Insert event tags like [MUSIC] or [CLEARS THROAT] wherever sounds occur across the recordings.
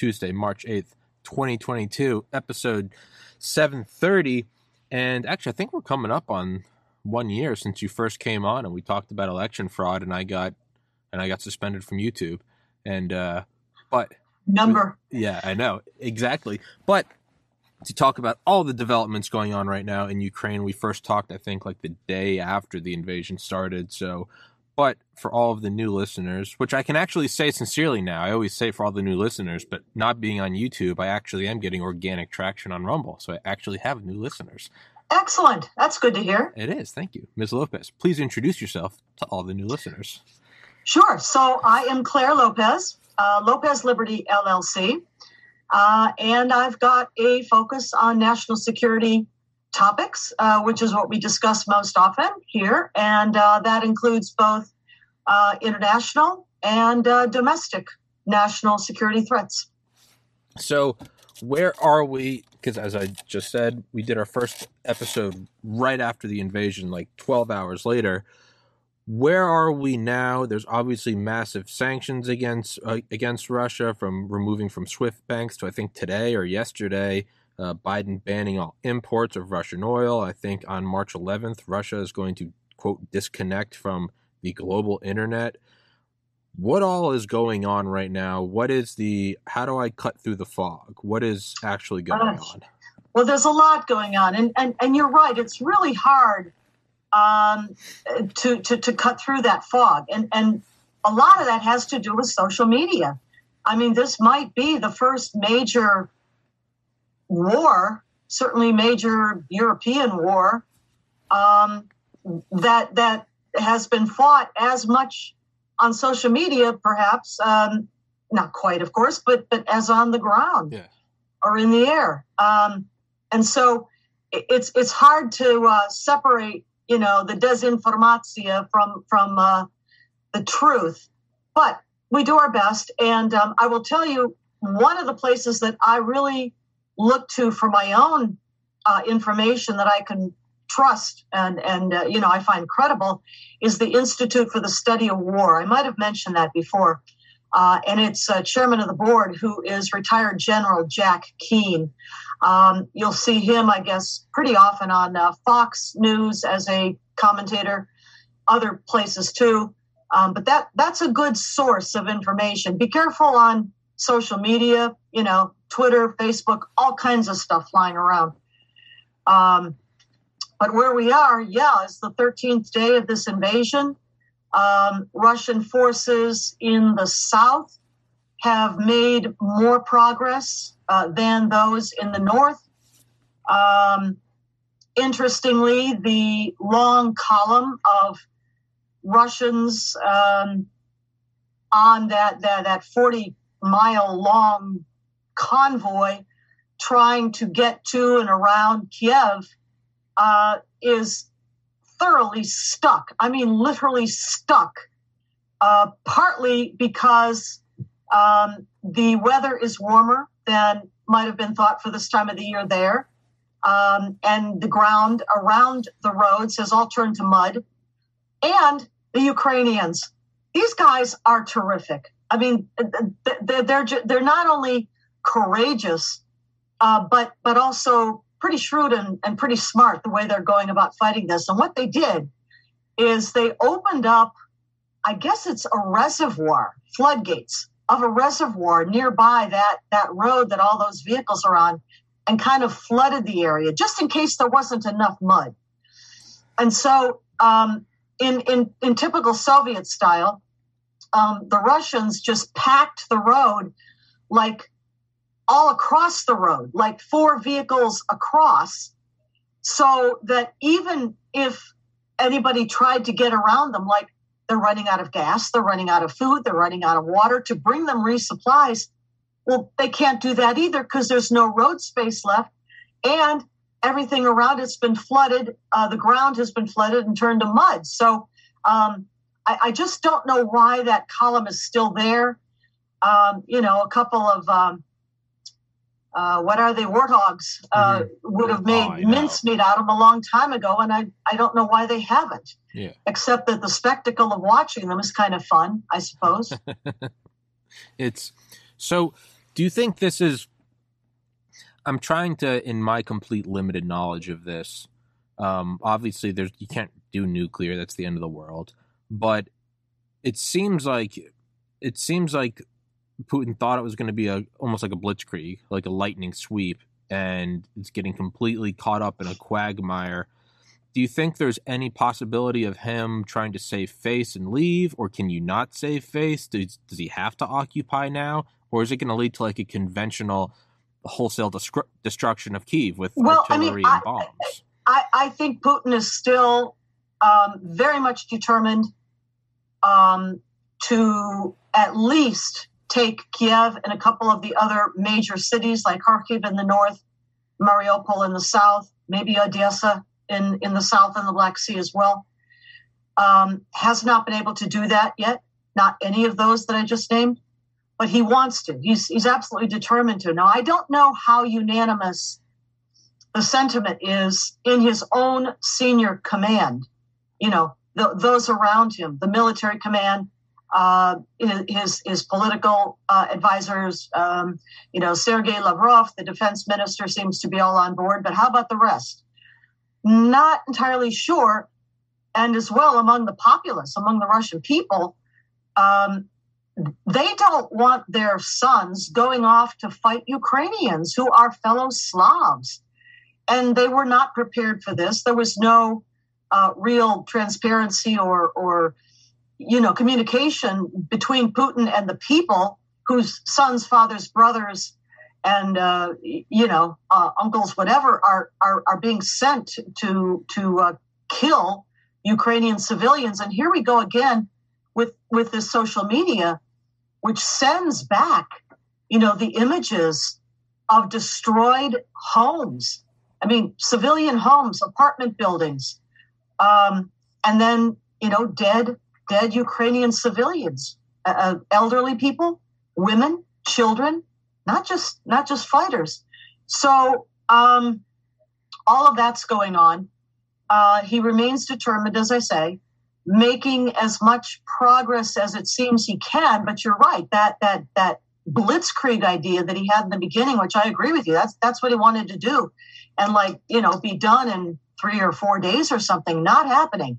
Tuesday, March 8th, 2022, episode 730. And actually, I think we're coming up on one year since you first came on and we talked about election fraud and I got and I got suspended from YouTube. And uh but number. Yeah, I know. Exactly. But to talk about all the developments going on right now in Ukraine, we first talked I think like the day after the invasion started. So but for all of the new listeners, which I can actually say sincerely now, I always say for all the new listeners, but not being on YouTube, I actually am getting organic traction on Rumble. So I actually have new listeners. Excellent. That's good to hear. It is. Thank you. Ms. Lopez, please introduce yourself to all the new listeners. Sure. So I am Clare Lopez, uh, Lopez Liberty LLC, uh, and I've got a focus on national security topics, uh, which is what we discuss most often here, and uh, that includes both uh, international and uh, domestic national security threats. So, where are we? Because as I just said, we did our first episode right after the invasion, like 12 hours later. Where are we now? There's obviously massive sanctions against uh, against Russia, from removing from SWIFT banks to I think today or yesterday, uh, Biden banning all imports of Russian oil. I think on March 11th, Russia is going to quote disconnect from the global internet what all is going on right now? What is the how do I cut through the fog? What is actually going on? Well, there's a lot going on, and and, and you're right. It's really hard um, to, to to cut through that fog, and and a lot of that has to do with social media. I mean, this might be the first major war, certainly major European war, um, that that has been fought as much on social media, perhaps um, not quite, of course, but but as on the ground yeah. or in the air. Um, and so it's it's hard to uh, separate, you know, the desinformatia from from uh, the truth. But we do our best, and um, I will tell you one of the places that I really look to for my own uh, information that I can trust and and uh, you know I find credible is the Institute for the Study of War. I might have mentioned that before, uh, and it's uh, chairman of the board who is retired General Jack Keane. Um, you'll see him, I guess, pretty often on uh, Fox News as a commentator, other places too. Um, but that that's a good source of information. Be careful on social media, you know, Twitter, Facebook, all kinds of stuff flying around. Um, but where we are, yeah, it's the 13th day of this invasion. Um, Russian forces in the south have made more progress uh, than those in the north. Um, interestingly, the long column of Russians um, on that, that, that 40 mile long convoy trying to get to and around Kiev uh, is thoroughly stuck. I mean, literally stuck. Uh, partly because um, the weather is warmer than might have been thought for this time of the year there. Um, and the ground around the roads has all turned to mud. And the Ukrainians, these guys are terrific. I mean, they're they're, they're not only courageous, uh, but but also pretty shrewd and, and pretty smart the way they're going about fighting this. And what they did is they opened up, I guess it's a reservoir, floodgates of a reservoir nearby that, that road that all those vehicles are on and kind of flooded the area just in case there wasn't enough mud. And so, um, in, in, in typical Soviet style, um, the Russians just packed the road like all across the road, like four vehicles across, so that even if anybody tried to get around them, like they're running out of gas, they're running out of food, they're running out of water to bring them resupplies, well, they can't do that either because there's no road space left. And everything around it's been flooded. Uh, the ground has been flooded and turned to mud. So um, I, I, just don't know why that column is still there. Um, you know, a couple of um, uh, what are they warthogs uh, mm-hmm. would have made oh, mincemeat out of them a long time ago and I, I don't know why they haven't yeah. except that the spectacle of watching them is kind of fun i suppose [LAUGHS] it's so Do you think this is? I'm trying to, in my complete limited knowledge of this. Um, obviously, there's you can't do nuclear. That's the end of the world. But it seems like it seems like Putin thought it was going to be a almost like a blitzkrieg, like a lightning sweep, and it's getting completely caught up in a quagmire. Do you think there's any possibility of him trying to save face and leave, or can you not save face? Does, does he have to occupy now, or is it going to lead to like a conventional wholesale destru- destruction of Kiev with Well, I artillery mean, and I- bombs? I, I think Putin is still um, very much determined um, to at least take Kiev and a couple of the other major cities like Kharkiv in the north, Mariupol in the south, maybe Odessa in, in the south and the Black Sea as well. Um, has not been able to do that yet, not any of those that I just named, but he wants to. He's, he's absolutely determined to. Now, I don't know how unanimous the sentiment is in his own senior command, you know, th- those around him, the military command, uh, his his political uh, advisors, um, you know, Sergei Lavrov, the defense minister, seems to be all on board. But how about the rest? Not entirely sure. And as well among the populace, among the Russian people, um, they don't want their sons going off to fight Ukrainians who are fellow Slavs and they were not prepared for this. There was no uh, real transparency or, or, you know, communication between Putin and the people, whose sons, fathers, brothers, and uh, you know, uh, uncles, whatever, are are are being sent to to uh, kill Ukrainian civilians. And here we go again with with this social media, which sends back, you know, the images of destroyed homes I mean, civilian homes, apartment buildings, um, and then you know, dead, dead Ukrainian civilians, uh, uh, elderly people, women, children, not just not just fighters. So um, all of that's going on. Uh, he remains determined, as I say, making as much progress as it seems he can. But you're right that that that blitzkrieg idea that he had in the beginning, which I agree with you. That's that's what he wanted to do and like you know be done in three or four days or something not happening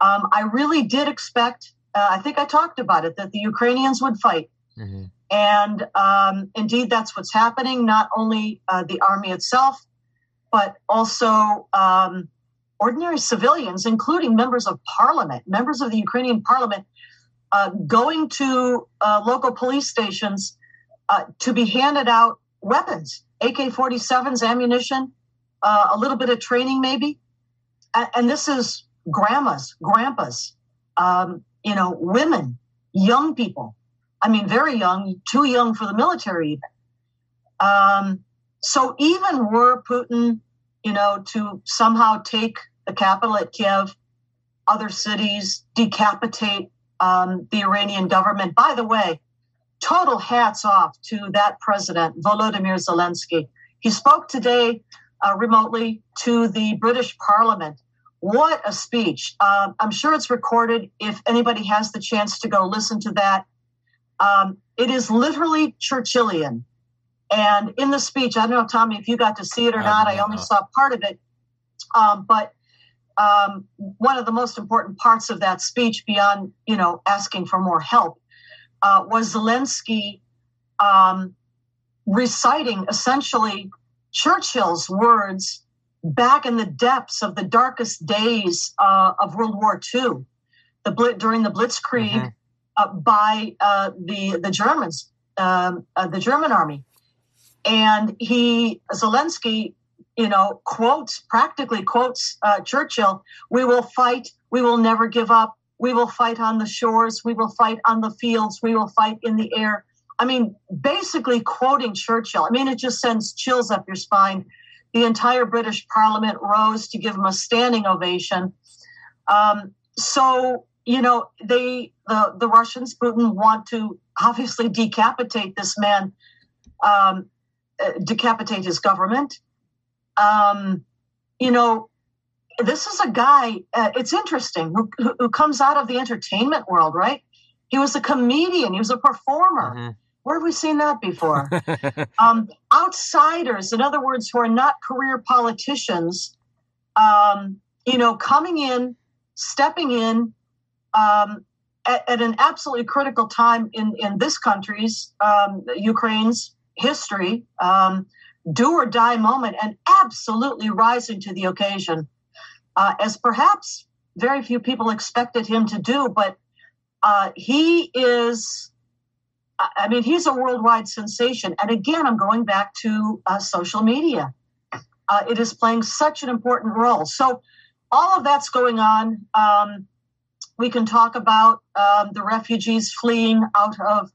um, i really did expect uh, i think i talked about it that the ukrainians would fight Mm-hmm. and um, indeed that's what's happening not only uh, the army itself but also um, ordinary civilians including members of parliament members of the ukrainian parliament uh, going to uh, local police stations uh, to be handed out weapons ak-47s ammunition uh, a little bit of training maybe and, and this is grandmas grandpas um, you know women young people. I mean very young too young for the military even. Um, so even were putin you know to somehow take the capital at kiev other cities decapitate um, the ukrainian government. By the way total hats off to that president volodymyr zelensky. He spoke today uh, remotely to the British Parliament. What a speech. Um, I'm sure it's recorded if anybody has the chance to go listen to that. Um, it is literally Churchillian. And in the speech, I don't know, Tommy, if you got to see it or I not, I only know. saw part of it. Um, but um, one of the most important parts of that speech, beyond you know asking for more help, uh, was Zelensky um, reciting essentially Churchill's words back in the depths of the darkest days uh, of World War II, the blit during the Blitzkrieg Mhm. uh, by uh, the the Germans, um, uh, the German army, and he Zelensky, you know, quotes practically quotes uh, Churchill: "We will fight. We will never give up. We will fight on the shores. We will fight on the fields. We will fight in the air." I mean, basically quoting Churchill. I mean, it just sends chills up your spine. The entire British Parliament rose to give him a standing ovation. Um, so, you know, they the the Russians, Putin, want to obviously decapitate this man, um, uh, decapitate his government. Um, you know, this is a guy. Uh, it's interesting who, who comes out of the entertainment world, right? He was a comedian. He was a performer Mhm. Where have we seen that before? [LAUGHS] um, outsiders, in other words, who are not career politicians, um, you know, coming in, stepping in um, at, at, an absolutely critical time in, in this country's, um, Ukraine's history, um, do or die moment, and absolutely rising to the occasion, uh, as perhaps very few people expected him to do. But uh, he is I mean, he's a worldwide sensation. And again, I'm going back to uh, social media. Uh, it is playing such an important role. So, all of that's going on. Um, we can talk about um, the refugees fleeing out of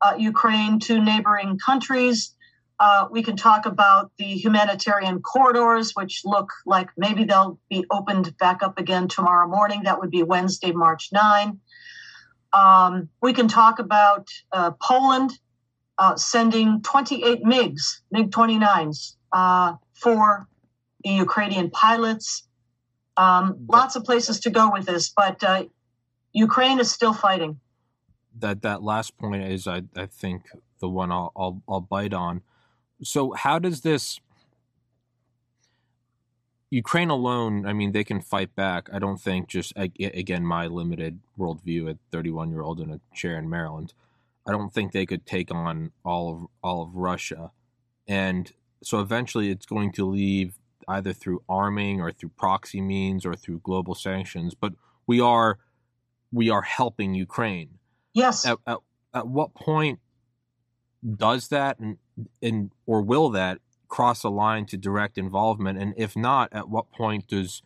uh, Ukraine to neighboring countries. Uh, we can talk about the humanitarian corridors, which look like maybe they'll be opened back up again tomorrow morning. That would be Wednesday, March 9. Um, we can talk about uh, Poland uh, sending 28 MiGs, MiG 29s, uh, for the Ukrainian pilots. Um, lots of places to go with this, but uh, Ukraine is still fighting. That that last point is, I, I think, the one I'll, I'll, I'll bite on. So, how does this Ukraine alone, I mean, they can fight back. I don't think just again my limited worldview at 31 year old in a chair in Maryland. I don't think they could take on all of all of Russia, and so eventually it's going to leave either through arming or through proxy means or through global sanctions. But we are we are helping Ukraine. Yes. At, at, at what point does that and, and or will that cross a line to direct involvement? And if not, at what point does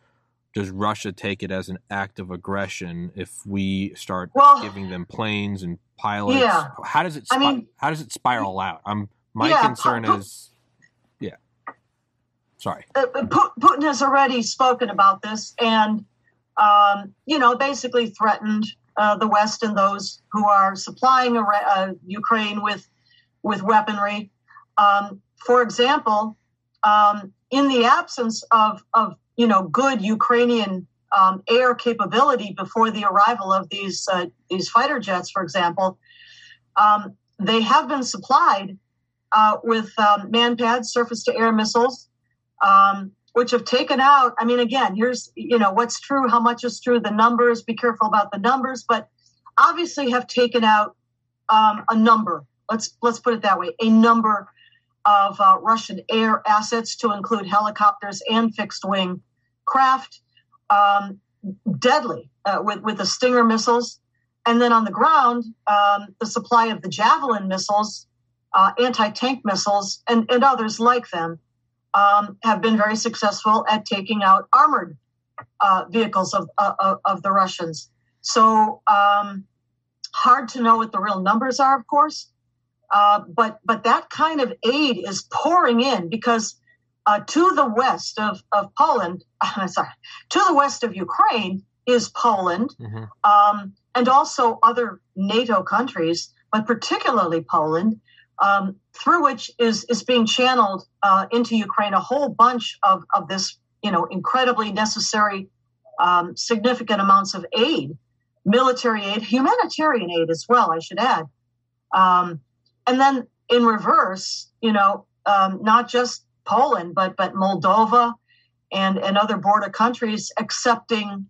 does Russia take it as an act of aggression if we start well, giving them planes and pilots? Yeah. How does it? Spi- I mean, how does it spiral out? I'm my yeah, concern P- is, yeah. Sorry. Uh, Putin has already spoken about this, and um, you know, basically threatened uh, the West and those who are supplying uh, Ukraine with with weaponry. Um, for example, um, in the absence of, of you know good Ukrainian um, air capability before the arrival of these uh, these fighter jets, for example, um, they have been supplied uh, with um, manpads, surface-to-air missiles, um, which have taken out. I mean, again, here's you know what's true, how much is true, the numbers. Be careful about the numbers, but obviously have taken out um, a number. Let's let's put it that way, a number of uh, Russian air assets to include helicopters and fixed wing craft, um, deadly uh, with, with the Stinger missiles. And then on the ground, um, the supply of the Javelin missiles, uh, anti tank missiles, and, and others like them um, have been very successful at taking out armored uh, vehicles of, uh, of the Russians. So, um, hard to know what the real numbers are, of course. Uh, but but that kind of aid is pouring in because uh, to the west of, of Poland, [LAUGHS] sorry, to the west of Ukraine is Poland, mm-hmm. um, and also other NATO countries, but particularly Poland, um, through which is is being channeled uh, into Ukraine a whole bunch of of this you know incredibly necessary, um, significant amounts of aid, military aid, humanitarian aid as well, I should add. Um, and then in reverse, you know, um, not just Poland, but but Moldova and and other border countries accepting,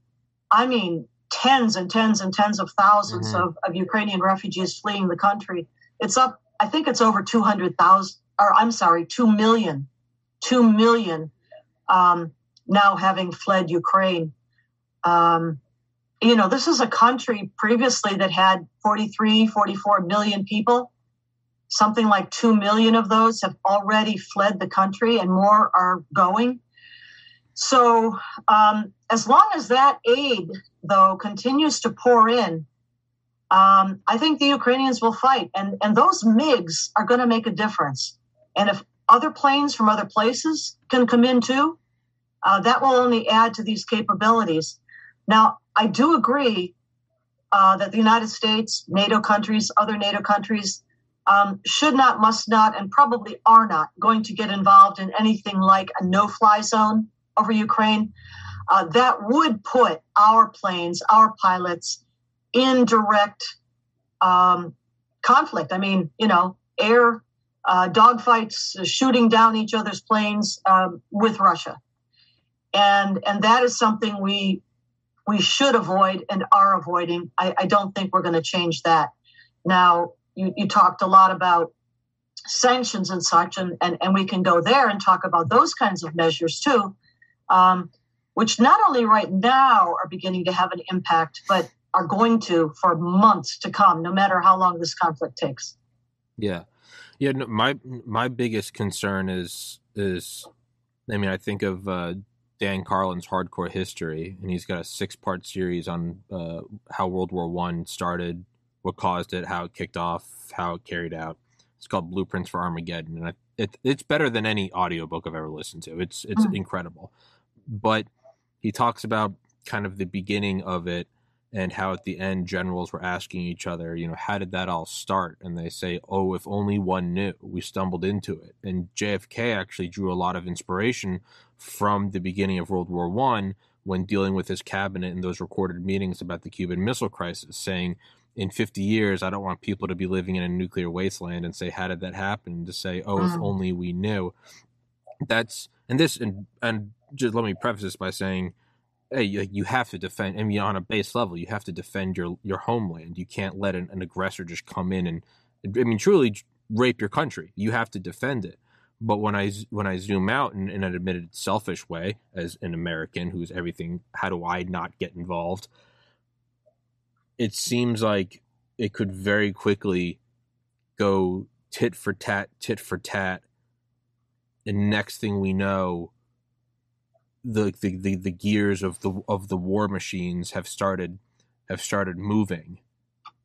I mean, tens and tens and tens of 1000s mm-hmm. of, of Ukrainian refugees fleeing the country. It's up, I think it's over 200,000, or I'm sorry, 2 million, 2 million um, now having fled Ukraine. Um, you know, this is a country previously that had 43, 44 million people. Something like 2 million of those have already fled the country and more are going. So, um, as long as that aid, though, continues to pour in, um, I think the Ukrainians will fight. And, and those MiGs are going to make a difference. And if other planes from other places can come in too, uh, that will only add to these capabilities. Now, I do agree uh, that the United States, NATO countries, other NATO countries um, should not, must not, and probably are not going to get involved in anything like a no fly zone over Ukraine. Uh, that would put our planes, our pilots, in direct um, conflict. I mean, you know, air uh, dogfights, uh, shooting down each other's planes um, with Russia, and and that is something we we should avoid and are avoiding. I, I don't think we're going to change that. Now, you, you talked a lot about sanctions and such, and, and, and we can go there and talk about those kinds of measures too, um, which not only right now are beginning to have an impact, but are going to for months to come, no matter how long this conflict takes. Yeah, yeah. No, my my biggest concern is is, I mean, I think of uh, Dan Carlin's Hardcore History, and he's got a six part series on uh, how World War One started, what caused it, how it kicked off, how it carried out. It's called Blueprints for Armageddon, and I, it, it's better than any audiobook I've ever listened to. It's it's mm. incredible, but he talks about kind of the beginning of it and how at the end generals were asking each other, you know, how did that all start? And they say, oh, if only one knew. We stumbled into it. And JFK actually drew a lot of inspiration from the beginning of World War One when dealing with his cabinet in those recorded meetings about the Cuban Missile Crisis, saying, in 50 years, I don't want people to be living in a nuclear wasteland and say, how did that happen? To say, oh, mm. if only we knew. That's, and this, and, and just let me preface this by saying, hey, you, you have to defend. I mean, on a base level, you have to defend your your homeland. You can't let an, an aggressor just come in and, I mean, truly rape your country. You have to defend it. But when I when I zoom out in, in an admitted selfish way, as an American who's everything, how do I not get involved? It seems like it could very quickly go tit for tat, tit for tat, and next thing we know, the, the the the gears of the of the war machines have started have started moving.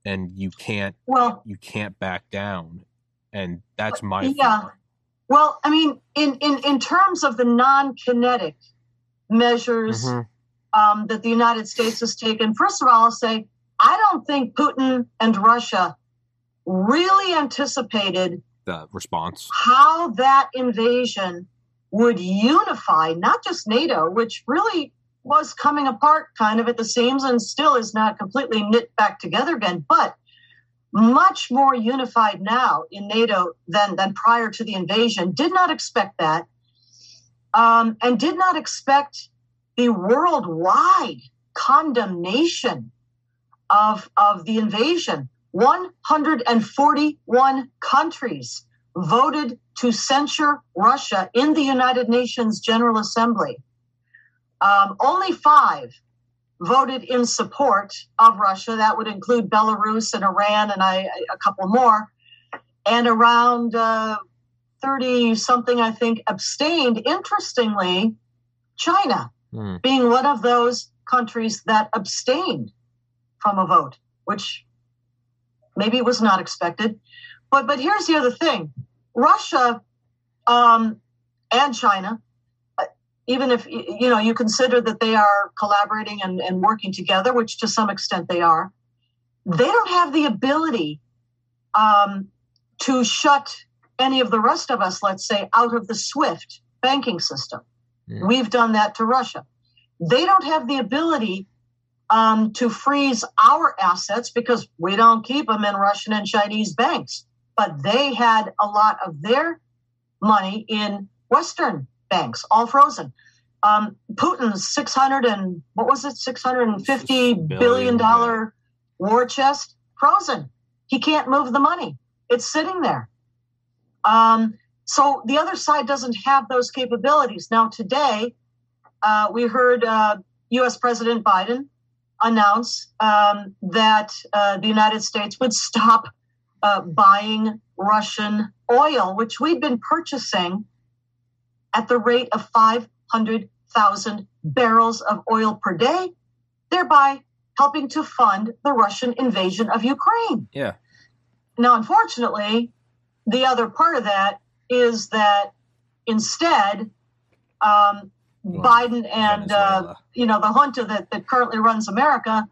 And you can't well you can't back down. And that's my yeah. well i mean in in in terms of the non-kinetic measures mm-hmm. um, that the united states has taken first of all i'll say i don't think putin and russia really anticipated the response how that invasion would unify not just NATO, which really was coming apart kind of at the seams and still is not completely knit back together again, but much more unified now in NATO than, than prior to the invasion. Did not expect that. Um, and did not expect the worldwide condemnation of, of the invasion. 141 countries voted to censure Russia in the United Nations General Assembly. Um, only five voted in support of Russia. That would include Belarus and Iran and I, a couple more. And around 30 uh, something, I think, abstained. Interestingly, China mm. being one of those countries that abstained from a vote, which maybe was not expected. But but here's the other thing: Russia um, and China, uh, even if you know you consider that they are collaborating and, and working together, which to some extent they are, they don't have the ability um, to shut any of the rest of us, let's say, out of the SWIFT banking system. Yeah. We've done that to Russia. They don't have the ability um, to freeze our assets because we don't keep them in Russian and Chinese banks but they had a lot of their money in Western banks, all frozen. Um, Putin's 600 and what was it, 650 billion dollar war chest frozen. He can't move the money. It's sitting there. Um, so the other side doesn't have those capabilities. Now, today, uh, we heard uh, US President Biden announce um, that uh, the United States would stop uh, buying Russian oil, which we'd been purchasing at the rate of 500,000 barrels of oil per day, thereby helping to fund the Russian invasion of Ukraine. Yeah. Now, unfortunately, the other part of that is that instead, um, Biden and uh, you know the junta that, that currently runs America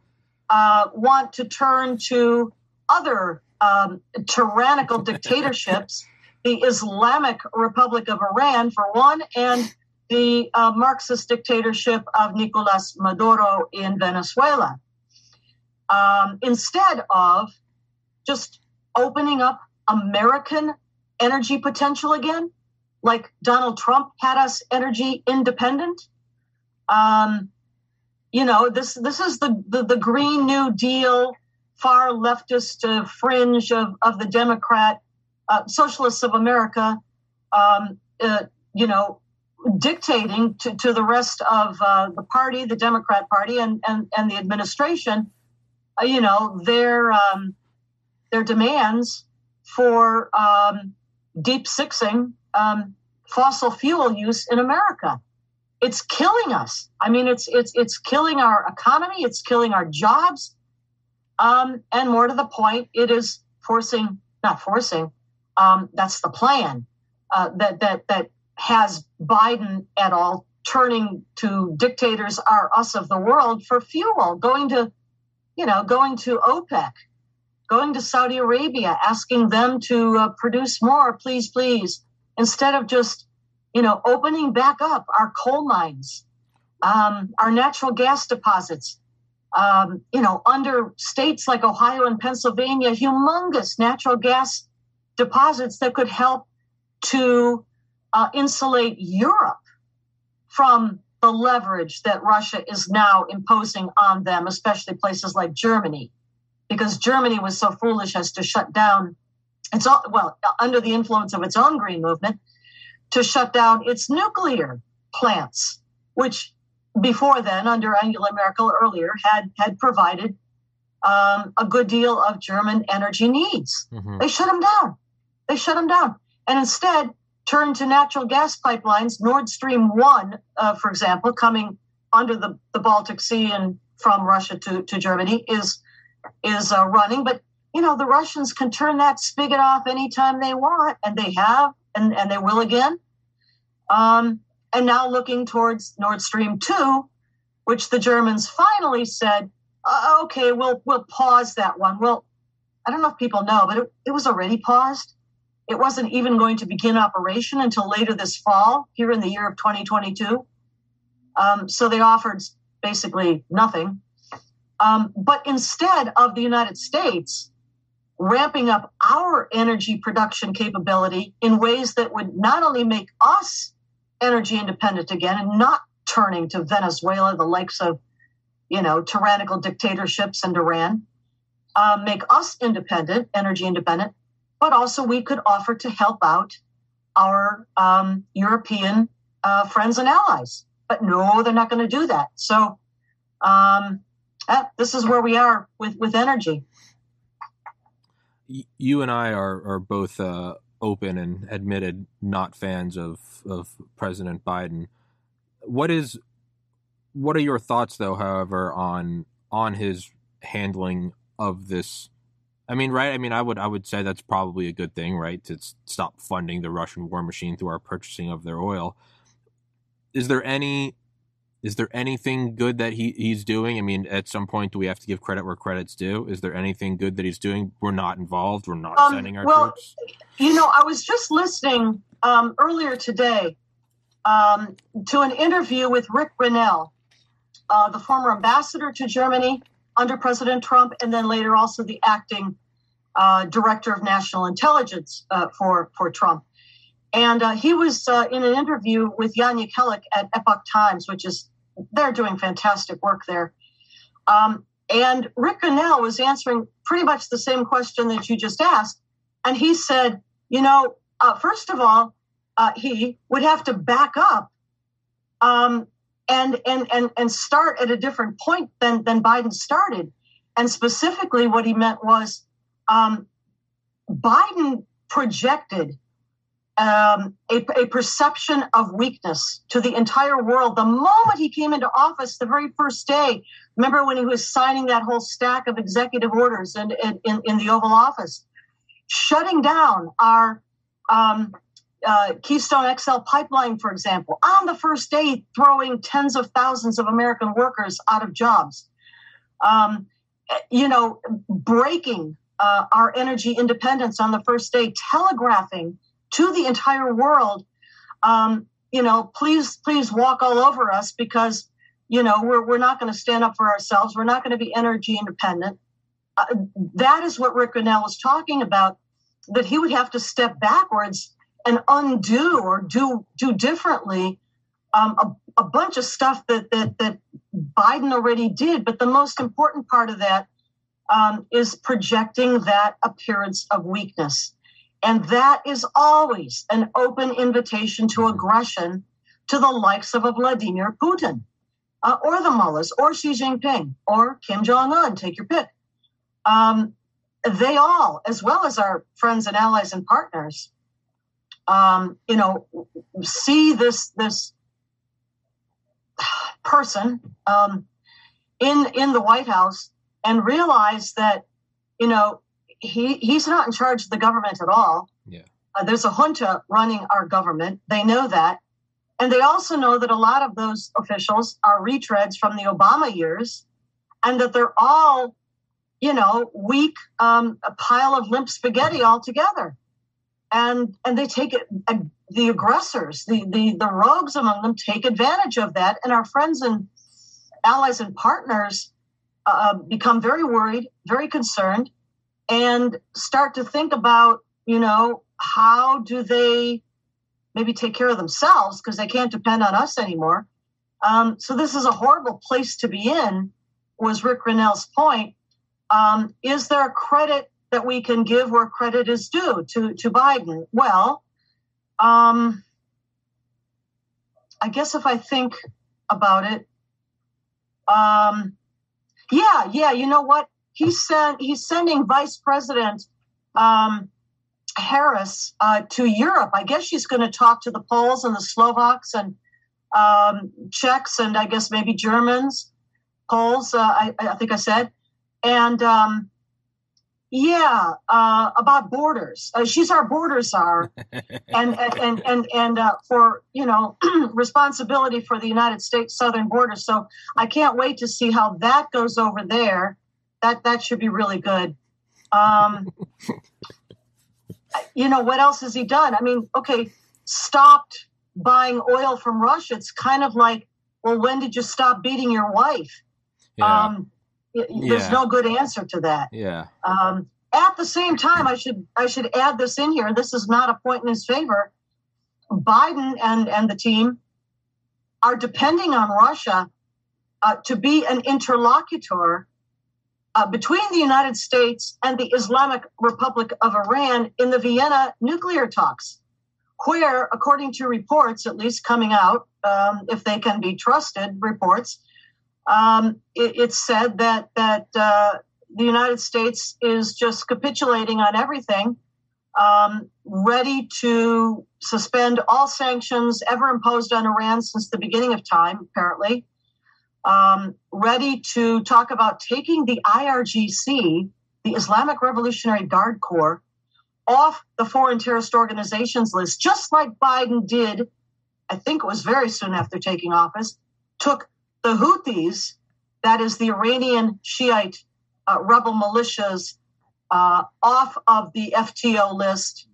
uh, want to turn to other um, tyrannical dictatorships, [LAUGHS] the Islamic Republic of Iran, for one, and the uh, Marxist dictatorship of Nicolas Maduro in Venezuela. Um, instead of just opening up American energy potential again, like Donald Trump had us energy independent. Um, you know, this this is the the, the Green New Deal, far leftist uh, fringe of of the Democrat uh, socialists of America. Um, uh, you know, dictating to, to the rest of uh, the party, the Democrat Party, and and, and the administration, uh, you know, their um, their demands for um, deep sixing um, fossil fuel use in America. It's killing us. I mean, it's it's it's killing our economy. It's killing our jobs. Um, and more to the point, it is forcing, not forcing. Um, that's the plan uh, that that that has Biden at all turning to dictators are us of the world for fuel, going to, you know, going to OPEC, going to Saudi Arabia, asking them to uh, produce more, please, please, instead of just, you know, opening back up our coal mines, um, our natural gas deposits. Um, you know, under states like Ohio and Pennsylvania, humongous natural gas deposits that could help to uh, insulate Europe from the leverage that Russia is now imposing on them, especially places like Germany, because Germany was so foolish as to shut down its all, well under the influence of its own green movement to shut down its nuclear plants, which before then, under Angela Merkel earlier, had had provided um, a good deal of German energy needs. Mm-hmm. They shut them down. They shut them down, and instead turn to natural gas pipelines. Nord Stream 1, uh, for example, coming under the, the Baltic Sea and from Russia to, to Germany, is, is uh, running. But, you know, the Russians can turn that spigot off anytime they want, and they have, and, and they will again. Um, and now looking towards Nord Stream 2, which the Germans finally said, uh, okay, we'll, we'll pause that one. Well, I don't know if people know, but it, it was already paused. It wasn't even going to begin operation until later this fall, here in the year of 2022. Um, so they offered basically nothing. Um, but instead of the United States ramping up our energy production capability in ways that would not only make us energy independent again and not turning to Venezuela, the likes of, you know, tyrannical dictatorships and Iran, uh, make us independent, energy independent, but also we could offer to help out our um, European uh, friends and allies. But no, they're not going to do that. So um, this is where we are with, with energy. You and I are, are both uh, open and admitted not fans of, of President Biden. What is what are your thoughts though, however, on on his handling of this I mean, right? I mean, I would I would say that's probably a good thing, right? To stop funding the Russian war machine through our purchasing of their oil. Is there any is there anything good that he, he's doing? I mean, at some point, do we have to give credit where credit's due? Is there anything good that he's doing? We're not involved. We're not um, sending our well, troops. You know, I was just listening um, earlier today um, to an interview with Rick Grenell, uh, the former ambassador to Germany under President Trump, and then later also the acting uh, director of national intelligence uh, for for Trump. And uh, he was uh, in an interview with Jan Jekielek at Epoch Times, which is they're doing fantastic work there. Um, and Rick Grenell was answering pretty much the same question that you just asked, and he said, you know, uh, first of all, uh, he would have to back up um, and and and and start at a different point than than Biden started. And specifically, what he meant was um, Biden projected um, a, a, perception of weakness to the entire world. The moment he came into office the very first day remember when he was signing that whole stack of executive orders in, in, in the oval office? Shutting down our um, uh, Keystone XL pipeline, for example, on the first day, throwing tens of thousands of American workers out of jobs. Um, you know, breaking uh, our energy independence on the first day, telegraphing to the entire world, um, you know, please, please walk all over us because, you know, we're, we're not going to stand up for ourselves. We're not going to be energy independent. uh, that is what Rick Grenell was talking about. That he would have to step backwards and undo or do do differently um, a, a bunch of stuff that that that Biden already did. But the most important part of that um, is projecting that appearance of weakness. And that is always an open invitation to aggression to the likes of Vladimir Putin uh, or the mullahs or Xi Jinping or Kim Jong un, take your pick. Um, they all, as well as our friends and allies and partners, um, you know, see this this person um, in in the White House and realize that you know he he's not in charge of the government at all. Yeah. Uh, there's a junta running our government. They know that, and they also know that a lot of those officials are retreads from the Obama years, and that they're all, you know, weak, um, a pile of limp spaghetti altogether, and and they take it. Uh, the aggressors, the, the the rogues among them, take advantage of that, and our friends and allies and partners uh, become very worried, very concerned, and start to think about, you know, how do they maybe take care of themselves because they can't depend on us anymore. Um, so this is a horrible place to be in. Was Rick Grenell's point? Um, is there a credit that we can give where credit is due to to Biden? Well, um, I guess if I think about it, um, yeah, yeah. You know what? He's sent. He's sending Vice President um, Harris uh, to Europe. I guess she's going to talk to the Poles and the Slovaks and um, Czechs and I guess maybe Germans, Poles. Uh, I, I, think I said, and um, yeah, uh, about borders. Uh, she's our border czar, [LAUGHS] and and and and uh, for you know [CLEARS THROAT] responsibility for the United States southern border. So I can't wait to see how that goes over there. That that should be really good. Um, you know what else has he done? I mean, okay, stopped buying oil from Russia. It's kind of like, well, when did you stop beating your wife? Yeah. Um, there's no good answer to that. yeah. Um, at the same time, I should I should add this in here. This is not a point in his favor. Biden and and the team are depending on Russia uh, to be an interlocutor uh, between the United States and the Islamic Republic of Iran in the Vienna nuclear talks, where, according to reports, at least coming out, um, if they can be trusted, reports, um, it, it's said that that uh, the United States is just capitulating on everything, um, ready to suspend all sanctions ever imposed on Iran since the beginning of time, apparently. Um, ready to talk about taking the IRGC, the Islamic Revolutionary Guard Corps, off the foreign terrorist organizations list, just like Biden did, I think it was very soon after taking office, took the Houthis, that is the Iranian Shiite uh, rebel militias, uh, off of the FTO list.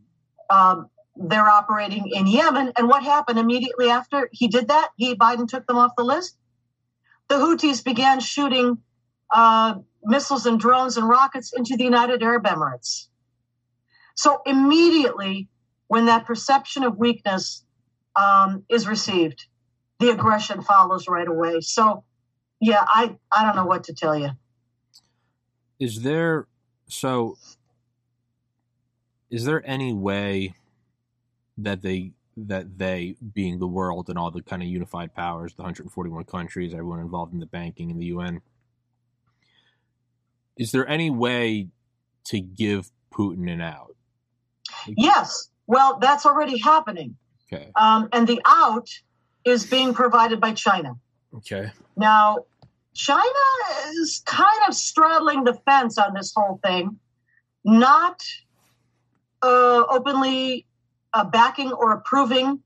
Um, they're operating in Yemen. And what happened immediately after he did that? He Biden took them off the list. The Houthis began shooting uh, missiles and drones and rockets into the United Arab Emirates. So immediately, when that perception of weakness um, is received, the aggression follows right away. So, yeah, I I don't know what to tell you. Is there so? Is there any way that they that they being the world and all the kind of unified powers, the 141 countries, everyone involved in the banking and the UN, is there any way to give Putin an out? Yes, well, that's already happening, Okay. um, and the out is being provided by China. Okay. Now, China is kind of straddling the fence on this whole thing, not uh, openly uh, backing or approving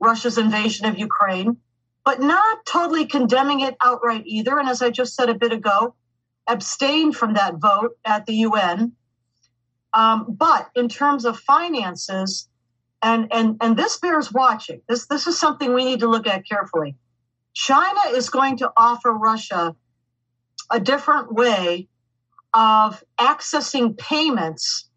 Russia's invasion of Ukraine, but not totally condemning it outright either. And as I just said a bit ago, abstained from that vote at the UN. Um, but in terms of finances, and, and, and this bears watching. This, this is something we need to look at carefully. China is going to offer Russia a different way of accessing payments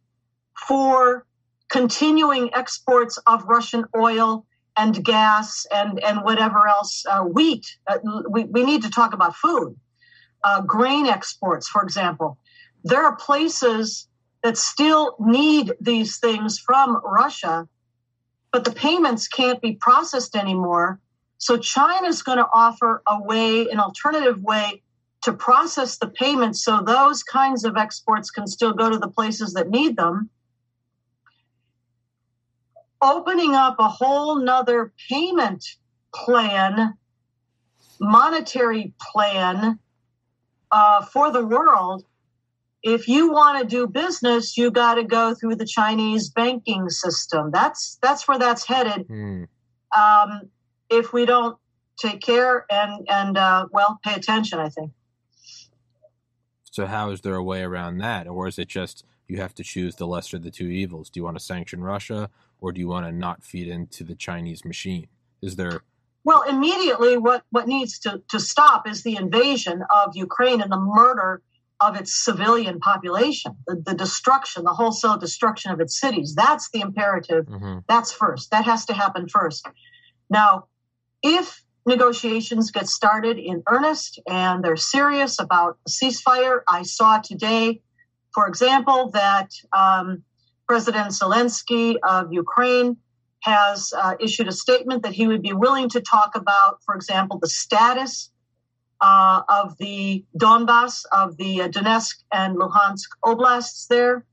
for continuing exports of Russian oil and gas and, and whatever else, uh, wheat. Uh, we, we need to talk about food. Uh, grain exports, for example. There are places that still need these things from Russia, but the payments can't be processed anymore. So China is going to offer a way, an alternative way to process the payments so those kinds of exports can still go to the places that need them opening up a whole nother payment plan monetary plan uh, for the world. If you want to do business you got to go through the chinese banking system. That's that's where that's headed. Mm. um, if we don't take care and and uh, well pay attention i think. So how is there a way around that, or is it just you have to choose the lesser of the two evils? Do you want to sanction Russia, or do you want to not feed into the Chinese machine? Is there well, immediately, what, what needs to, to stop is the invasion of Ukraine and the murder of its civilian population, the, the destruction, the wholesale destruction of its cities. That's the imperative. Mm-hmm. That's first. That has to happen first. Now, if negotiations get started in earnest and they're serious about a ceasefire. I saw today, for example, that um, President Zelensky of Ukraine has uh, issued a statement that he would be willing to talk about, for example, the status uh, of the Donbass, of the uh, Donetsk and Luhansk oblasts there,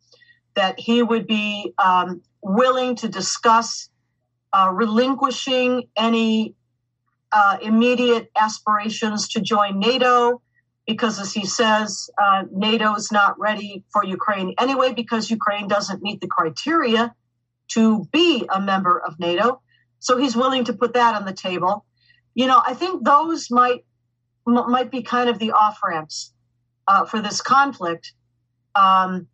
that he would be um, willing to discuss uh, relinquishing any uh, immediate aspirations to join NATO because, as he says, uh, NATO is not ready for Ukraine anyway because Ukraine doesn't meet the criteria to be a member of NATO. So he's willing to put that on the table. You know, I think those might m- might be kind of the off ramps uh, for this conflict, um,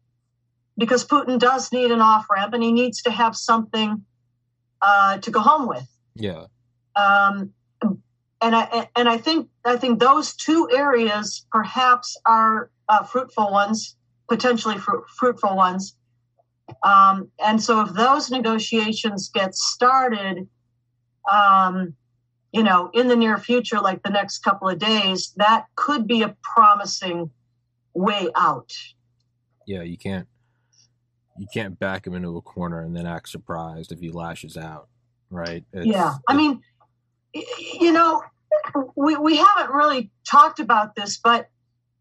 because Putin does need an off ramp and he needs to have something uh, to go home with. Yeah. Um, and I and I think I think those two areas perhaps are uh, fruitful ones, potentially fr- fruitful ones. Um, and so, if those negotiations get started, um, you know, in the near future, like the next couple of days, that could be a promising way out. Yeah, you can't you can't back him into a corner and then act surprised if he lashes out, right? It's, yeah, I mean you know, we, we haven't really talked about this, but,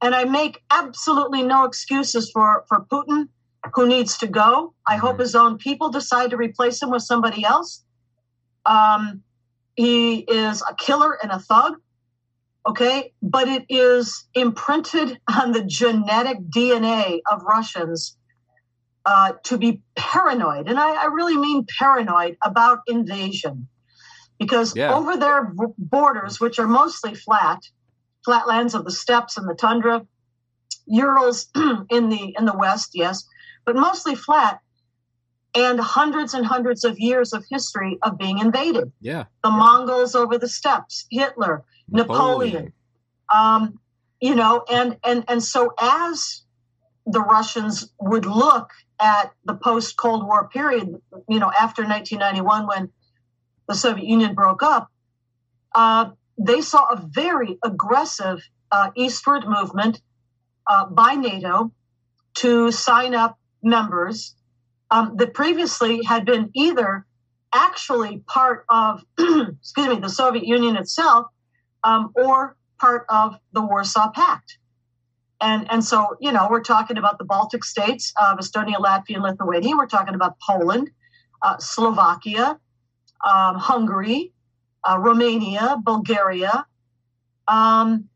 and I make absolutely no excuses for, for Putin, who needs to go. I mm-hmm. hope his own people decide to replace him with somebody else. Um, he is a killer and a thug. Okay. But it is imprinted on the genetic DNA of Russians uh, to be paranoid. And I, I really mean paranoid about invasion because yeah. over their borders, which are mostly flat, flatlands of the steppes and the tundra, Urals [CLEARS THROAT] in the in the west, yes, but mostly flat, and hundreds and hundreds of years of history of being invaded. Yeah, the yeah. Mongols over the steppes, Hitler, Napoleon, Napoleon um, you know, and and and so as the Russians would look at the post Cold War period, you know, after 1991 when the Soviet Union broke up, uh, they saw a very aggressive uh, eastward movement uh, by NATO to sign up members um, that previously had been either actually part of, [CLEARS THROAT] excuse me, the Soviet Union itself um, or part of the Warsaw Pact. And, and so, you know, we're talking about the Baltic states of Estonia, Latvia, and Lithuania. We're talking about Poland, uh, Slovakia, um, Hungary, uh, Romania, Bulgaria. Um,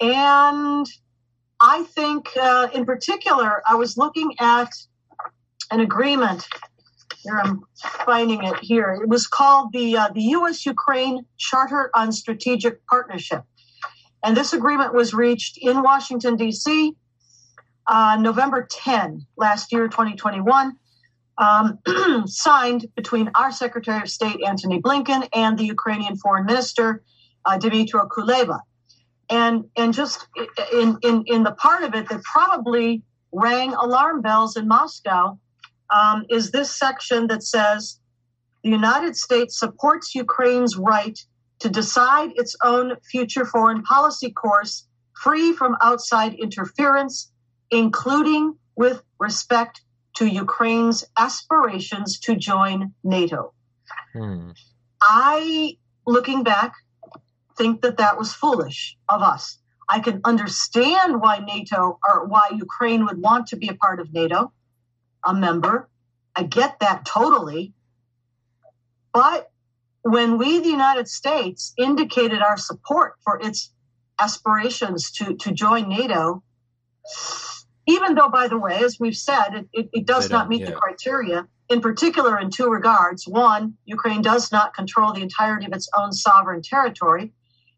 and I think, uh, in particular, I was looking at an agreement. Here I'm finding it here. It was called the uh, the U.S. Ukraine Charter on Strategic Partnership, and this agreement was reached in Washington D.C. Uh, November 10 last year, 2021 um, [CLEARS THROAT] signed between our Secretary of State, Antony Blinken, and the Ukrainian Foreign Minister, uh, Dmytro Kuleba. and and just in in in the part of it that probably rang alarm bells in Moscow um, is this section that says the United States supports Ukraine's right to decide its own future foreign policy course free from outside interference, including with respect to Ukraine's aspirations to join NATO. Hmm. I, looking back, think that that was foolish of us. I can understand why NATO or why Ukraine would want to be a part of NATO, a member. I get that totally. But when we, the United States, indicated our support for its aspirations to, to join NATO, even though, by the way, as we've said, it, it, it does not meet yeah. the criteria, in particular in two regards. One, Ukraine does not control the entirety of its own sovereign territory.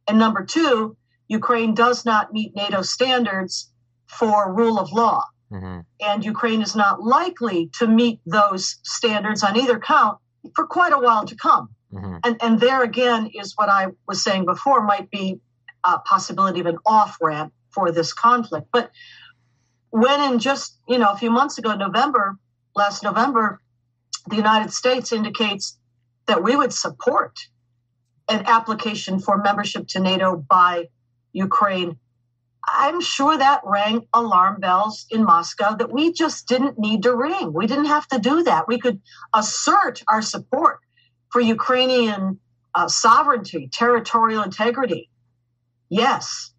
And number two, Ukraine does not meet NATO standards for rule of law. Mm-hmm. And Ukraine is not likely to meet those standards on either count for quite a while to come. Mm-hmm. And, and there again is what I was saying before might be a possibility of an off ramp for this conflict. But when in just, you know, a few months ago, November, last November, the United States indicates that we would support an application for membership to NATO by Ukraine. I'm sure that rang alarm bells in Moscow that we just didn't need to ring. We didn't have to do that. We could assert our support for Ukrainian uh, sovereignty, territorial integrity. Yes,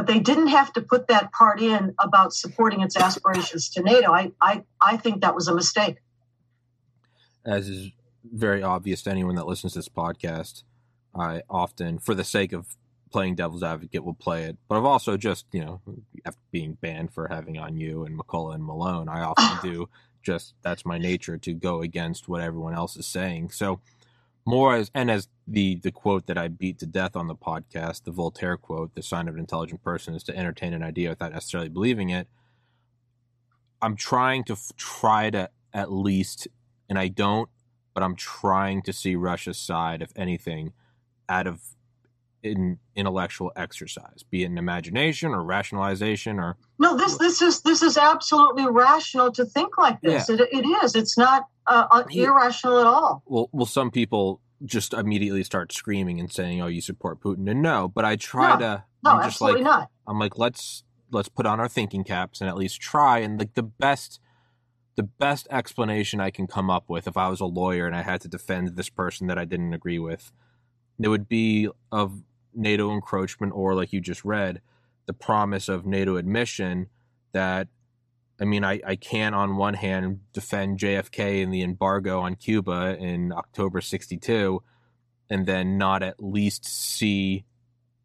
but they didn't have to put that part in about supporting its aspirations to NATO. I, I, I think that was a mistake. As is very obvious to anyone that listens to this podcast, I often, for the sake of playing devil's advocate, will play it. But I've also just, you know, after being banned for having on you and McCullough and Malone, I often [LAUGHS] do just that's my nature to go against what everyone else is saying. So more as and as the the quote that I beat to death on the podcast, the Voltaire quote, "The sign of an intelligent person is to entertain an idea without necessarily believing it." I'm trying to f- try to at least, and I don't, but I'm trying to see Russia's side, if anything, out of in intellectual exercise, be it an imagination or rationalization or no. This this is this is absolutely rational to think like this. Yeah. It, it is. It's not uh, uh irrational at all. Well, well, some people just immediately start screaming and saying, "Oh, you support Putin," and no. But I try no, to. No, I'm just absolutely like, not. I'm like, let's let's put on our thinking caps and at least try. And like the best the best explanation I can come up with if I was a lawyer and I had to defend this person that I didn't agree with, it would be of NATO encroachment or, like you just read, the promise of NATO admission that I mean, I, I can on one hand defend JFK and the embargo on Cuba in October 62 and then not at least see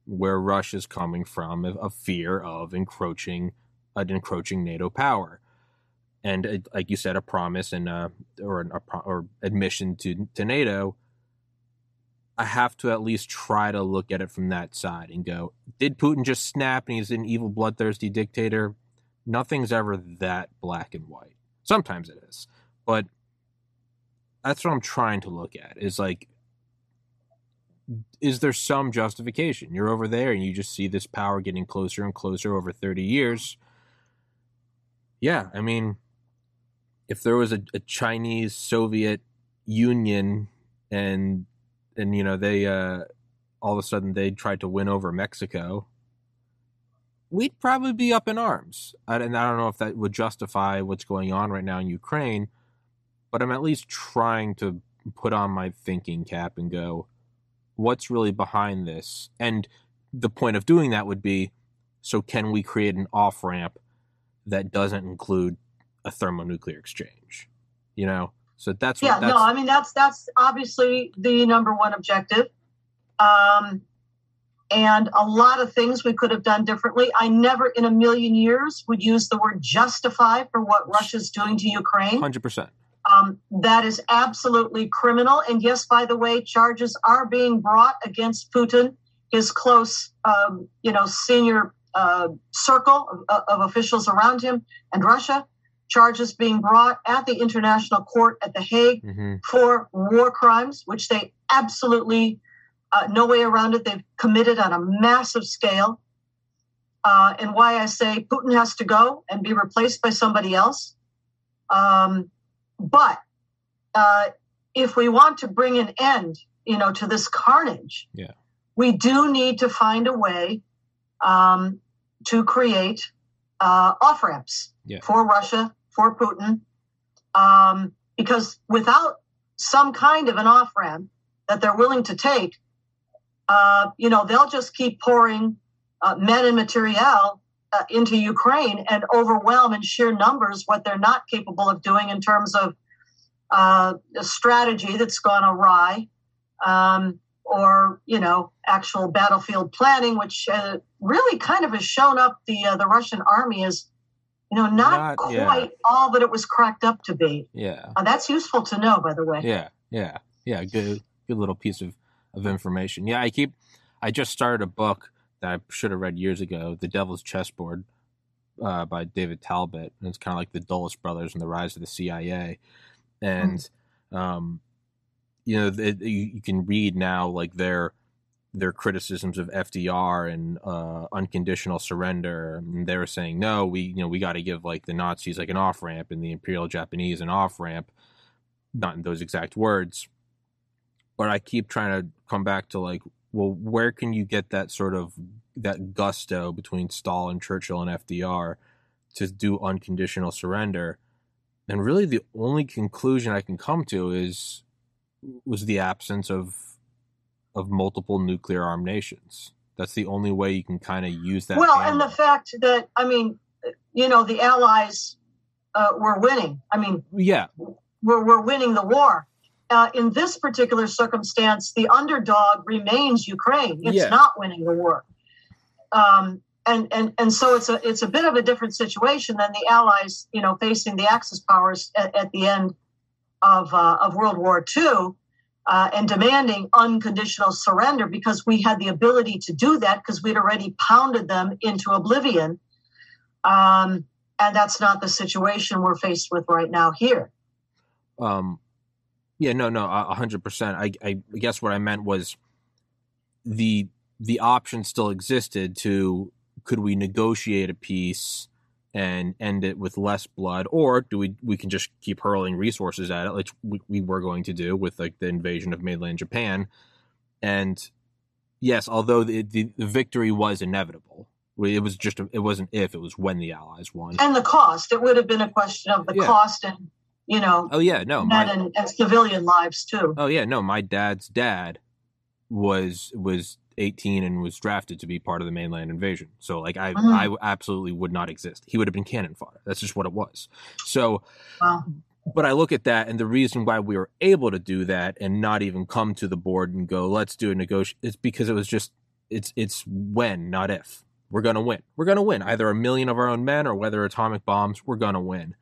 where Russia's coming from a fear of encroaching an encroaching NATO power. And like you said, a promise and uh, or a, or admission to to NATO I have to at least try to look at it from that side and go, did Putin just snap and he's an evil, bloodthirsty dictator? Nothing's ever that black and white. Sometimes it is. But that's what I'm trying to look at is like, is there some justification? You're over there and you just see this power getting closer and closer over 30 years. Yeah, I mean, if there was a, a Chinese Soviet Union and and you know they uh, all of a sudden they tried to win over Mexico, we'd probably be up in arms. And I don't know if that would justify what's going on right now in Ukraine, but I'm at least trying to put on my thinking cap and go, what's really behind this? And the point of doing that would be so can we create an off ramp that doesn't include a thermonuclear exchange? You know, so that's yeah. What, that's, no, I mean that's that's obviously the number one objective. Um, and a lot of things we could have done differently. I never in a million years would use the word justify for what Russia's doing to Ukraine. 100%. Um, that is absolutely criminal. And yes, by the way, charges are being brought against Putin, his close, um, you know, senior uh, circle of, of officials around him, and Russia charges being brought at the International Court at The Hague mm-hmm. for war crimes, which they absolutely, uh, no way around it, they've committed on a massive scale. uh, and why I say Putin has to go and be replaced by somebody else. Um, but uh, if we want to bring an end, you know, to this carnage, Yeah. we do need to find a way um, to create uh, off ramps Yeah. for Russia, for Putin, um, because without some kind of an off ramp that they're willing to take, uh, you know, they'll just keep pouring uh, men and materiel uh, into Ukraine and overwhelm in sheer numbers what they're not capable of doing in terms of uh, a strategy that's gone awry, um, or you know, actual battlefield planning, which uh, really kind of has shown up the uh, the Russian army as you know not, Not- yeah. quite all that it was cracked up to be. Yeah. Uh, that's useful to know, by the way. Yeah, yeah, yeah. Good, good little piece of of information. Yeah, I keep. I just started a book that I should have read years ago, "The Devil's Chessboard," uh, by David Talbot, and it's kind of like the Dulles brothers and the rise of the CIA. And, um, you know, it, you, you can read now like their their criticisms of FDR and uh, unconditional surrender. And they were saying, no, we you know we got to give like the Nazis like an off ramp and the Imperial Japanese an off ramp not in those exact words but i keep trying to come back to like well where can you get that sort of that gusto between stalin churchill and fdr to do unconditional surrender and really the only conclusion i can come to is was the absence of of multiple nuclear armed nations that's the only way you can kind of use that well, and the fact that I mean, you know, the Allies uh, were winning. I mean, yeah we're, we're winning the war. Uh, in this particular circumstance, the underdog remains Ukraine. It's Yeah. not winning the war. Um, and, and, and so it's a, it's a bit of a different situation than the Allies, you know, facing the Axis powers at, at the end of, uh, of World War II uh, and demanding unconditional surrender because we had the ability to do that because we'd already pounded them into oblivion. Um, and that's not the situation we're faced with right now here. um yeah no no hundred percent i i guess what i meant was the the option still existed to could we negotiate a peace and end it with less blood or do we we can just keep hurling resources at it like we, we were going to do with like the invasion of mainland japan and yes although the, the, the victory was inevitable it was just a, it wasn't if it was when the allies won and the cost. It would have been a question of the Yeah. cost and you know oh yeah no my, and, and civilian lives too. Oh yeah, no, my dad's dad was was 18 and was drafted to be part of the mainland invasion. So like I Mhm. I absolutely would not exist. He would have been cannon fodder. That's just what it was. So Wow. but I look at that and the reason why we were able to do that and not even come to the board and go let's do a negotiation it's because it was just it's it's when not if. We're going to win. We're going to win either a million of our own men or whether atomic bombs, we're going to win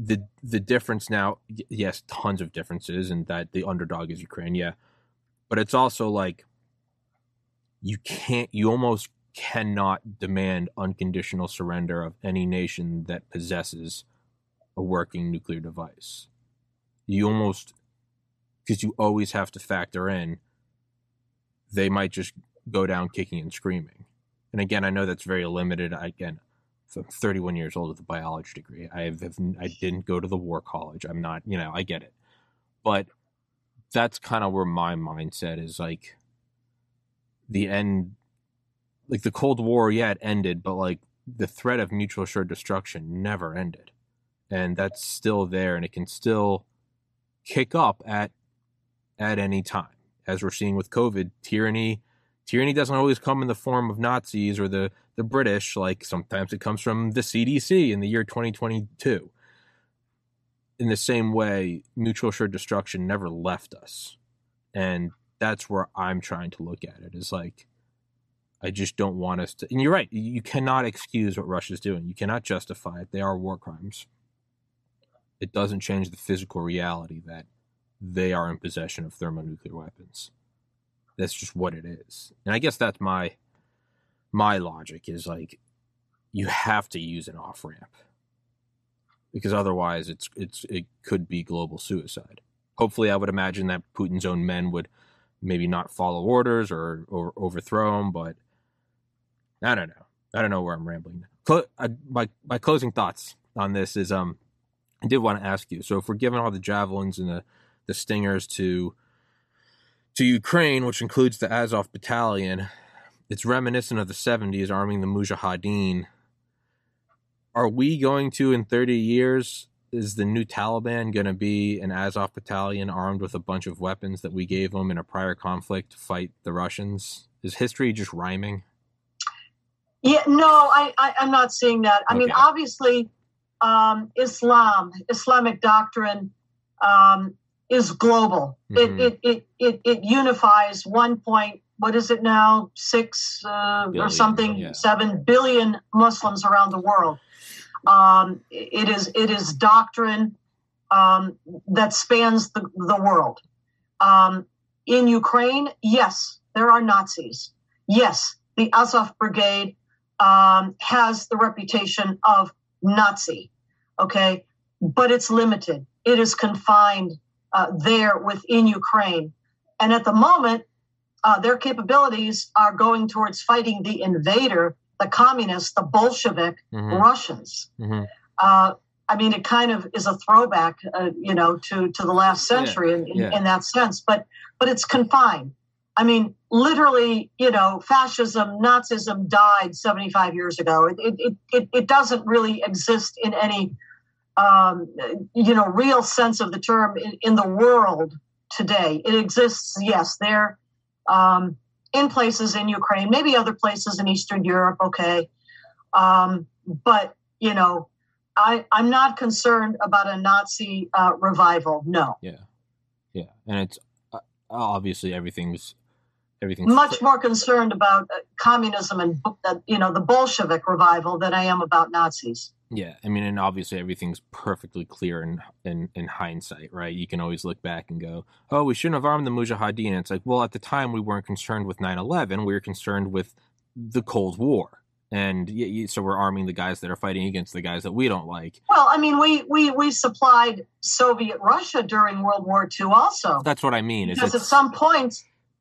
the the difference now yes tons of differences and that the underdog is ukraine yeah but it's also like you can't you almost cannot demand unconditional surrender of any nation that possesses a working nuclear device you almost because you always have to factor in they might just go down kicking and screaming and again i know that's very limited I, again I'm 31 years old with a biology degree. I have, I didn't go to the war college. I'm not, you know, I get it. But that's kind of where my mindset is like the end like the Cold War, yeah, it ended, but like the threat of mutual assured destruction never ended. And that's still there and it can still kick up at at any time. As we're seeing with COVID, tyranny tyranny doesn't always come in the form of Nazis or the the British. Like sometimes it comes from the CDC in the year 2022. In the same way, mutual assured destruction never left us, and that's where I'm trying to look at it. Is like, I just don't want us to. And you're right. You cannot excuse what Russia's doing. You cannot justify it. They are war crimes. It doesn't change the physical reality that they are in possession of thermonuclear weapons. That's just what it is. And I guess that's my my logic is like you have to use an off ramp because otherwise it's it's it could be global suicide. Hopefully, I would imagine that Putin's own men would maybe not follow orders or or overthrow him, but I don't know. I don't know where I'm rambling. Cl- I, my my closing thoughts on this is um I did want to ask you. So if we're giving all the javelins and the the stingers to to Ukraine, which includes the Azov battalion, it's reminiscent of the 70s arming the Mujahideen. Are we going to in 30 years is the new Taliban going to be an Azov battalion armed with a bunch of weapons that we gave them in a prior conflict to fight the Russians? Is history just rhyming? Yeah, no, I, I am not seeing that. I mean, obviously, um, Islam, Islamic doctrine, um, is global. Mhm. It, it it it it unifies one point. What is it now? Six uh, Billion, or something? yeah. Seven billion Muslims around the world. Um, it is it is doctrine um, that spans the the world. Um, in Ukraine, yes, there are Nazis. Yes, the Azov Brigade um, has the reputation of Nazi. Okay, but it's limited. It is confined uh, there within Ukraine, and at the moment, uh, their capabilities are going towards fighting the invader, the communists, the Bolshevik Mhm, Russians. mhm. Uh, I mean, it kind of is a throwback, uh, you know, to to the last Yeah, century in, in, yeah. in that sense. But but it's confined. I mean, literally, you know, fascism, Nazism died 75 years ago. It it it, it, it doesn't really exist in any, um, you know, real sense of the term in, in the world today. It exists, yes, there, um, in places in Ukraine, maybe other places in Eastern Europe. Okay, um, but you know. I, I'm not concerned about a Nazi uh, revival. No, Yeah, Yeah. and it's uh, obviously everything's everything's much more concerned about uh, communism and you know the Bolshevik revival than I am about Nazis. Yeah, I mean, and obviously everything's perfectly clear in, in in hindsight, right? You can always look back and go, "Oh, we shouldn't have armed the Mujahideen." It's like, well, at the time we weren't concerned with 9/11; we were concerned with the Cold War, and so we're arming the guys that are fighting against the guys that we don't like. Well, I mean, we we we supplied Soviet Russia during World War II also, That's what I mean. Because at some point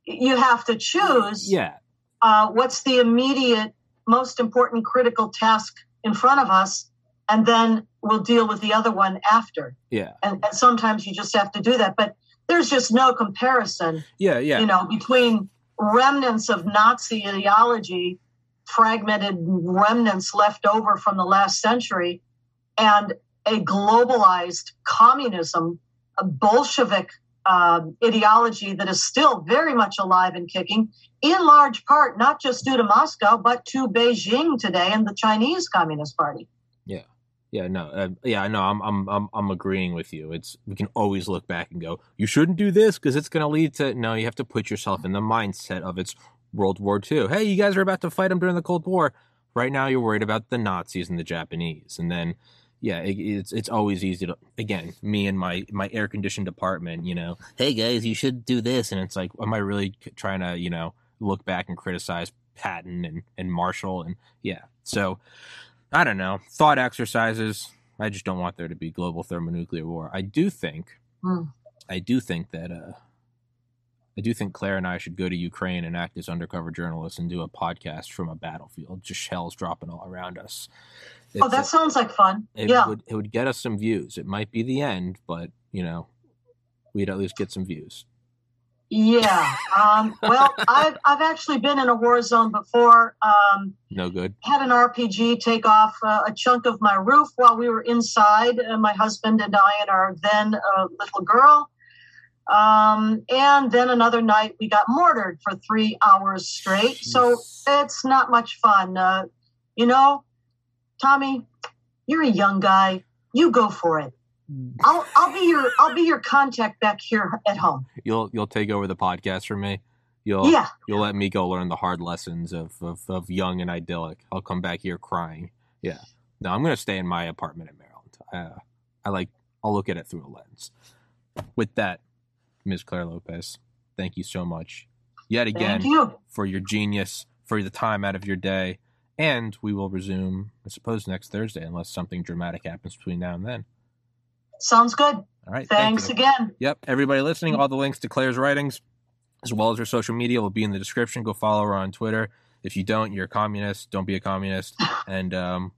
you have to choose yeah, uh, what's the immediate, most important, critical task in front of us, and then we'll deal with the other one after. yeah, And, and sometimes you just have to do that, but there's just no comparison. yeah, yeah, you know, between remnants of Nazi ideology, fragmented remnants left over from the last century, and a globalized communism, a Bolshevik um, ideology that is still very much alive and kicking, in large part not just due to Moscow, but to Beijing today and the Chinese Communist Party. Yeah, no, uh, yeah, I know. I'm, I'm, I'm, I'm agreeing with you. It's we can always look back and go, you shouldn't do this because it's going to lead to. No, you have to put yourself in the mindset of it's World War II. Hey, you guys are about to fight them during the Cold War. Right now, you're worried about the Nazis and the Japanese, and then, yeah, it, it's it's always easy to again me and my my air conditioned apartment. You know, hey guys, you should do this, and it's like, am I really trying to you know look back and criticize Patton and and Marshall and yeah, so. I don't know. Thought exercises. I just don't want there to be global thermonuclear war. I do think, Hmm. I do think that, uh, I do think Clare and I should go to Ukraine and act as undercover journalists and do a podcast from a battlefield, just shells dropping all around us. Oh, It's- that sounds like fun. it yeah. would it would get us some views. It might be the end, but you know, we'd at least get some views. Yeah. Um, well, I've, I've actually been in a war zone before. Um, No good. had an RPG take off uh, a chunk of my roof while we were inside, uh, my husband and I and our then uh, little girl. Um, and then another night we got mortared for three hours straight. So it's not much fun. Uh, you know, Tommy, you're a young guy. You go for it. I'll, I'll be your I'll be your contact back here at home. You'll you'll take over the podcast for me. You'll Yeah, You'll let me go learn the hard lessons of, of, of young and idyllic. I'll come back here crying. Yeah. No, I'm going to stay in my apartment in Maryland. Uh, I like, I'll look at it through a lens. With that, Ms. Clare Lopez, thank you so much yet again you. for your genius, for the time out of your day. And we will resume, I suppose, next Thursday, unless something dramatic happens between now and then. Sounds good. All right. Thanks thank again. Yep. Everybody listening, all the links to Clare's writings, as well as her social media, will be in the description. Go follow her on Twitter. If you don't, you're a communist. Don't be a communist. [LAUGHS] And um,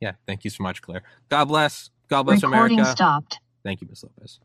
yeah, thank you so much, Claire. God bless. God bless Recording America. Stopped. Thank you, Miss Lopez.